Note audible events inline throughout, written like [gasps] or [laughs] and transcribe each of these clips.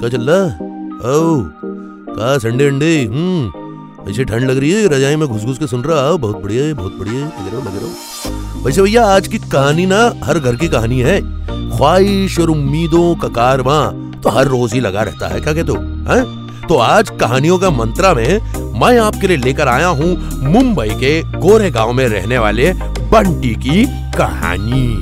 क्या चल रहा ओ कहा संडे अंडे? हम्म। ऐसे ठंड लग रही है, रजाई में घुस घुस के सुन रहा बहुत बढ़िया है, बहुत बढ़िया है। लगे रहो लगे वैसे भैया, आज की कहानी ना, हर घर की कहानी है। ख्वाहिश और उम्मीदों का कारवां तो हर रोज ही लगा रहता है, क्या कहते हो? हैं? तो आज कहानियों का मंत्रा में मैं आपके लिए लेकर आया हूँ मुंबई के गोरे गाँव में रहने वाले बंटी की कहानी।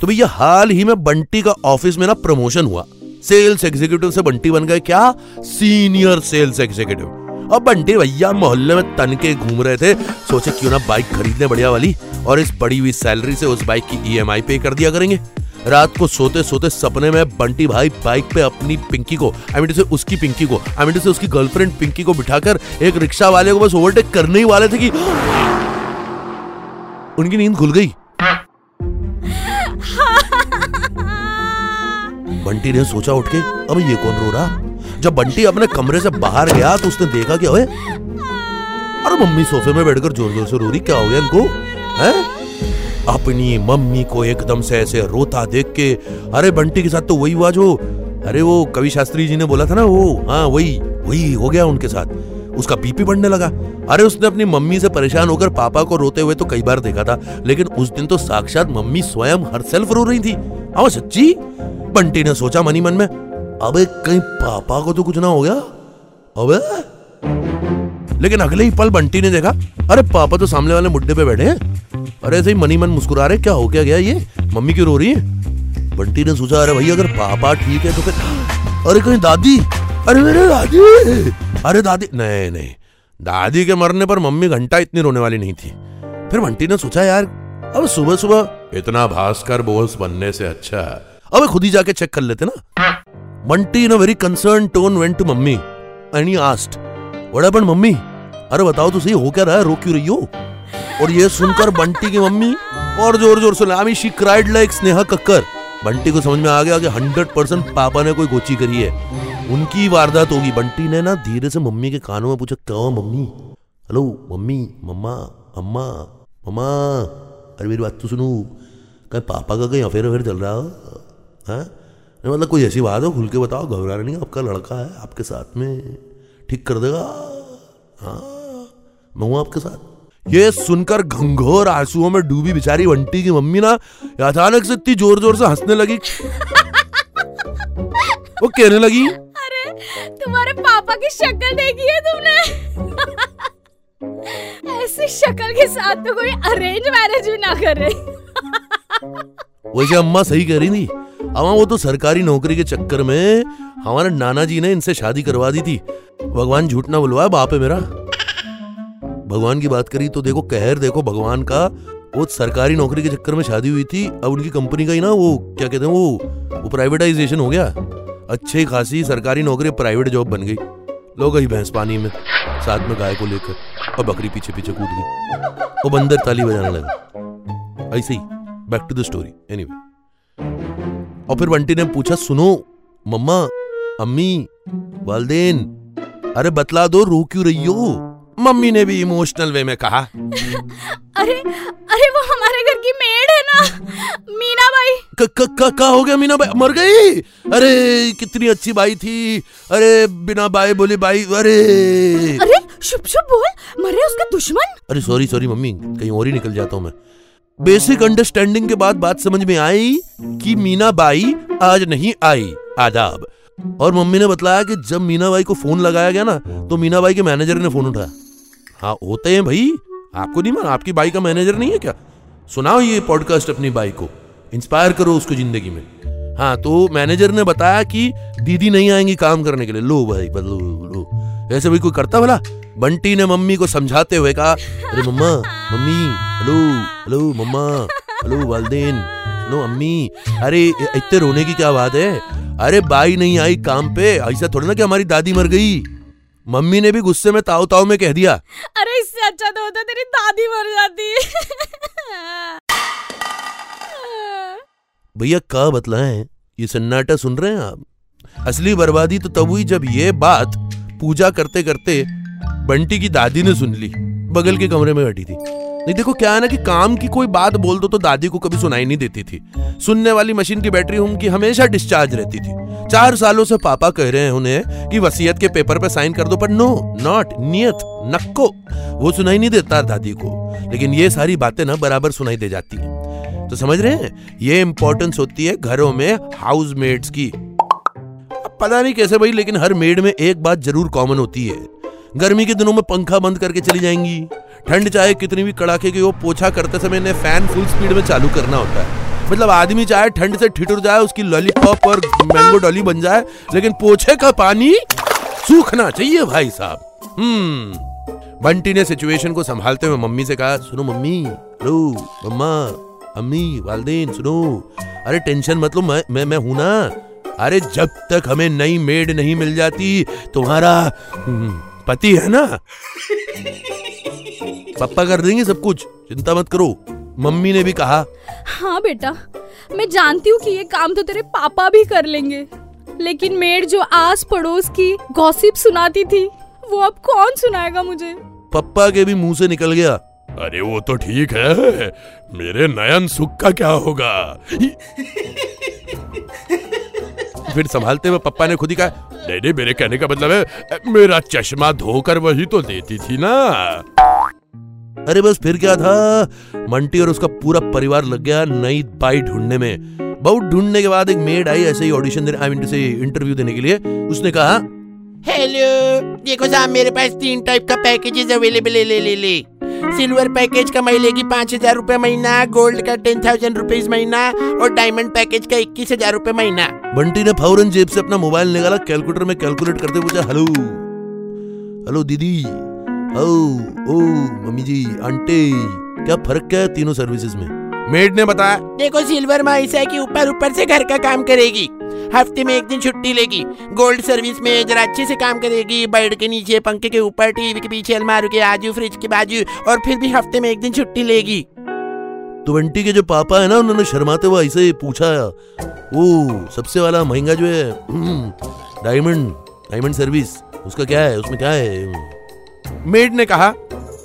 तो भैया, हाल ही में बंटी का ऑफ़िस में ना प्रमोशन हुआ। सेल्स एग्जीक्यूटिव से बंटी बन गए क्या? सीनियर सेल्स एग्जीक्यूटिव अब बंटी भैया मोहल्ले में तन के घूम रहे थे। सोचे क्यों ना बाइक खरीदने बढ़िया वाली, और इस बड़ी हुई सैलरी से उस बाइक की ईएमआई पे कर दिया करेंगे। रात को सोते सोते सपने में बंटी भाई बाइक पे अपनी पिंकी को आई मीन से उसकी पिंकी को आई मीन से उसकी गर्लफ्रेंड पिंकी को बिठाकर एक रिक्शा वाले को बस ओवरटेक करने ही वाले थे कि [gasps] उनकी नींद खुल गई। बंटी ने सोचा उठ के, अब ये कौन रो रहा? जब बंटी अपने कमरे से बाहर गया तो उसने देखा क्या अरे मम्मी सोफे में बैठकर ज़ोर ज़ोर से रो रही, क्या हो गया इनको? है? अपनी मम्मी को एकदम से ऐसे रोता देख के, अरे बंटी के साथ तो वही हुआ जो अरे वो कवि शास्त्री जी ने बोला था ना वो हाँ वही वही हो गया उनके साथ। उसका बीपी बढ़ने लगा। अरे, उसने अपनी मम्मी से परेशान होकर पापा को रोते हुए तो कई बार देखा था, लेकिन उस दिन तो साक्षात मम्मी स्वयं हर सेल्फ रो रही थी। हाँ सच्ची? बंटी ने सोचा मनी मन में, अबे, कहीं पापा को तो कुछ ना हो गया। अबे। लेकिन अगले ही पल बंटी ने देखा, अरे, पापा तो सामने वाले मुड्डे पे बैठे हैं। अरे, ऐसे ही मनी मन मुस्कुरा रहे, क्या हो क्या गया ये? मम्मी क्यों रो रही है? बंटी ने सोचा, अरे भाई, अगर पापा ठीक है तो फिर अरे, कहीं दादी? अरे, मेरे दादी! अरे दादी, नहीं नहीं। दादी के मरने पर मम्मी घंटा इतनी रोने वाली नहीं थी। फिर बंटी ने सोचा, यार, अब सुबह सुबह इतना भास्कर बोस बनने से अच्छा। अब खुद ही जाके चेक कर लेते ना। Bunty in a very concern tone went to mummy and he asked what happened mummy, अरे बताओ तो सही, हो क्या रहा है? रो क्यों रही हो? और ये सुनकर बंटी की मम्मी और ज़ोर ज़ोर से लामी she cried like Sneha Kakkar. Bunty को समझ में आ गया कि हंड्रेड परसेंट पापा ने कोई गोची करी है। उनकी वारदात होगी। बंटी ने ना धीरे से मम्मी के कानों में पूछा, क्या मम्मी? हेलो, मम्मी, मम्मा, अम्मा, मम्मा, अरे मेरी बात तो सुनो। कहीं पापा का कहीं अफेयर अफेयर चल रहा हो हाँ? मतलब कोई ऐसी बात हो, खुल के बताओ घबरा नहीं, आपका लड़का है, आपके साथ में ठीक कर देगा। हाँ मैं हूँ आपके साथ। ये सुनकर घंघोर आंसुओं में डूबी बेचारी बंटी की मम्मी ना अचानक से इतनी ज़ोर ज़ोर से हंसने लगी। [laughs] वो कहने लगी की शक्ल देखी है तुमने? ऐसी शक्ल के साथ तो कोई अरेंज मैरिज भी ना करे। वैसे अम्मा सही कह रही थी। अम्मा, वो तो सरकारी नौकरी के चक्कर में हमारे नाना जी ने इनसे शादी करवा दी थी। भगवान झूठ ना बुलवाए, बाप है मेरा। भगवान की बात करी तो देखो, कहर देखो भगवान का। वो सरकारी नौकरी के चक्कर में शादी हुई थी। अब उनकी कंपनी का ही ना, वो क्या कहते हैं, वो वो प्राइवेटाइजेशन हो गया। अच्छी खासी सरकारी नौकरी प्राइवेट जॉब बन गई। लो गई भैंस पानी में, साथ में गाय को लेकर, और बकरी पीछे पीछे कूद गई। वो बंदर ताली बजाने लगा। ऐसे ही back to the story anyway और फिर बंटी ने पूछा, सुनो, मम्मा, अम्मी, वालदेन, अरे बतला दो, रो क्यों रही हो? मम्मी ने भी इमोशनल वे में कहा। अरे अरे वो हमारे घर की मेड है ना। मीना भाई क, क, क, का हो गया मीना बाई मर गई? अरे कितनी अच्छी बाई थी। अरे बिना बाई बोली बाई अरे। अरे शुभ शुभ बोल। मरे उसका दुश्मन। अरे सॉरी सॉरी मम्मी। कहीं और ही निकल जाता हूँ मैं। बेसिक अंडरस्टैंडिंग के बाद बात समझ में आई कि मीना बाई आज नहीं आई आदाब। और मम्मी ने बताया कि जब मीना बाई को फ़ोन लगाया गया ना तो मीना बाई के मैनेजर ने फ़ोन उठाया। हाँ होते हैं भाई। आपको नहीं माना? आपकी बाई का मैनेजर नहीं है क्या? सुनाओ ये पॉडकास्ट अपनी बाई को। इंस्पायर करो उसको ज़िंदगी में। हाँ तो मैनेजर ने बताया कि दीदी नहीं आएँगी काम करने के लिए। लो भाई लो लो। ऐसे भाई कोई करता भला? बंटी ने मम्मी को समझाते हुए कहा, अरे mamma, mummy, hello hello, mamma, hello, वालदेन, सुनो, अम्मी। अरे, इतने रोने की क्या बात है? अरे, बाई नहीं आई काम पे। ऐसा थोड़ा ना कि हमारी दादी मर गई। मम्मी ने भी गुस्से में ताऊ ताऊ में कह दिया। अरे इससे अच्छा तो होता तेरी दादी मर जाती। भैया का बतलाएँ? ये सन्नाटा सुन रहे हैं आप? असली बर्बादी तो तब हुई जब ये बात पूजा करते करते बंटी की दादी ने सुन ली। बगल के कमरे में बैठी थी। नहीं, देखो क्या है ना कि काम की कोई बात बोल दो तो दादी को कभी सुनाई नहीं देती थी। सुनने वाली मशीन की बैटरी उनकी हमेशा डिस्चार्ज रहती थी। चार सालों से पापा कह रहे हैं उन्हें कि वसीयत के पेपर पे साइन कर दो, पर नो नॉट नियत, नक्को, वो सुनाई नहीं देता दादी को। लेकिन ये सारी बातें ना बराबर सुनाई दे जाती है। तो समझ रहे हैं? ये इंपॉर्टेंस होती है घरों में हाउस की। पता नहीं कैसे भाई, लेकिन हर मेड में एक बात ज़रूर कॉमन होती है। गर्मी के दिनों में पंखा बंद करके चली जाएँगी। ठंड चाहे कितनी भी कड़ाके की वो पोछा करते समय ने फ़ैन फुल स्पीड में चालू करना होता है। मतलब आदमी चाहे ठंड से ठिठुर जाए उसकी लॉलीपॉप और मैंगो डॉली बन जाए लेकिन पोछे का पानी सूखना चाहिए भाई साहब। हम्म। बंटी ने सिचुएशन को संभालते हुए मम्मी से कहा सुनो मम्मी हेलो मम्मा अम्मी वालदेन सुनो। अरे टेंशन मत लो मैं मैं मैं हूँ ना। अरे जब तक हमें नई मेड नहीं मिल जाती तुम्हारा हम्म, पति है ना? पापा कर देंगे सब कुछ चिंता मत करो। मम्मी ने भी कहा। हाँ बेटा मैं जानती हूँ कि ये काम तो तेरे पापा भी कर लेंगे। लेकिन मेड जो आस पड़ोस की गॉसिप सुनाती थी वो अब कौन सुनाएगा मुझे? पप्पा के भी मुँह से निकल गया। अरे वो तो ठीक है मेरे नयन सुख का क्या होगा? फिर संभालते हुए पप्पा ने खुद ही कहा, नहीं नहीं, मेरे कहने का मतलब है, मेरा चश्मा धोकर वही तो देती थी ना। अरे बस फिर क्या था, मंटी और उसका पूरा परिवार लग गया नई बाई ढूँढने में। बहुत ढूँढने के बाद एक मेड आई ऐसे ही ऑडिशन देने आई मीन से इंटरव्यू देने के लिए। उसने कहा हेलो देखो साहब, मेरे पास तीन टाइप का पैकेजेस अवेलेबल है, ले ले ले। सिल्वर पैकेज का मिलेगी पाँच हज़ार रूपए महीना गोल्ड का टेन थाउज़ेंड रुपीज़ महीना और डायमंड पैकेज का इक्कीस हज़ार रूपए महीना। बंटी ने फ़ौरन जेब से अपना मोबाइल निकाला कैलकुलेटर में कैलकुलेट करते पूछा, हेलो हेलो दीदी, ओ ओ, मम्मी जी, आंटी, क्या फ़र्क क्या है तीनों सर्विसेज़ में? मेड ने बताया। देखो सिल्वर में ऐसा है कि ऊपर ऊपर से घर का काम करेगी। हफ़्ते में एक दिन छुट्टी लेगी। गोल्ड सर्विस में जरा अच्छे से काम करेगी। बेड के नीचे पंखे के ऊपर टीवी के पीछे अलमारी के आजू फ्रिज के बाजू और फिर भी हफ़्ते में एक दिन छुट्टी लेगी। तो बंटी के जो पापा है ना उन्होंने शर्माते हुए ऐसे पूछा वो सबसे वाला महँगा जो है डायमंड डायमंड सर्विस उसका क्या है उसमें क्या है? मेड ने कहा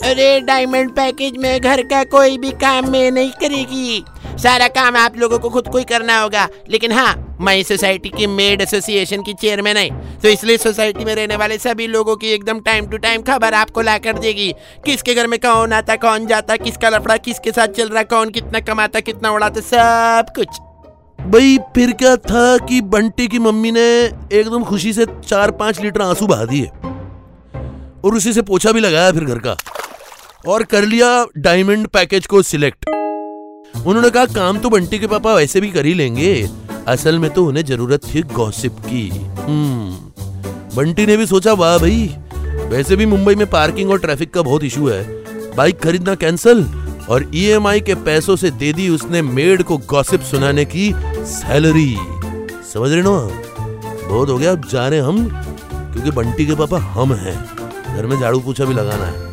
अरे डायमंड पैकेज में घर का कोई भी काम में नहीं करेगी। सारा काम आप लोगों को खुद को ही करना होगा। लेकिन हाँ मैं सोसाइटी की मेड एसोसिएशन की चेयरमैन है। तो इसलिए सोसाइटी में रहने वाले सभी लोगों की एकदम टाइम टू टाइम खबर आपको ला कर देगी। किसके घर में कौन आता, कौन जाता, किसका लफड़ा, किसके साथ चल रहा, कौन कितना कमाता, कितना उड़ाता, सब कुछ। भाई, फिर क्या था कि बंटी की मम्मी ने एकदम खुशी से चार पाँच लीटर आँसू बहा दिए। और उसी से पोछा भी लगाया फिर घर का। और कर लिया डायमंड पैकेज को सिलेक्ट उन्होंने कहा, काम तो बंटी के पापा वैसे भी कर ही लेंगे। असल में तो उन्हें ज़रूरत थी गॉसिप की। हम्म। बंटी ने भी सोचा, वाह भाई, वैसे भी मुंबई में पार्किंग और ट्रैफ़िक का बहुत इशू है। बाइक खरीदना कैंसल और ईएमआई के पैसों से दे दी उसने मेड को गॉसिप सुनाने की सैलरी समझ रहे ना? बहुत हो गया, अब जा रहे हम, क्योंकि बंटी के पापा हम हैं। घर में झाड़ू पूछा भी लगाना है।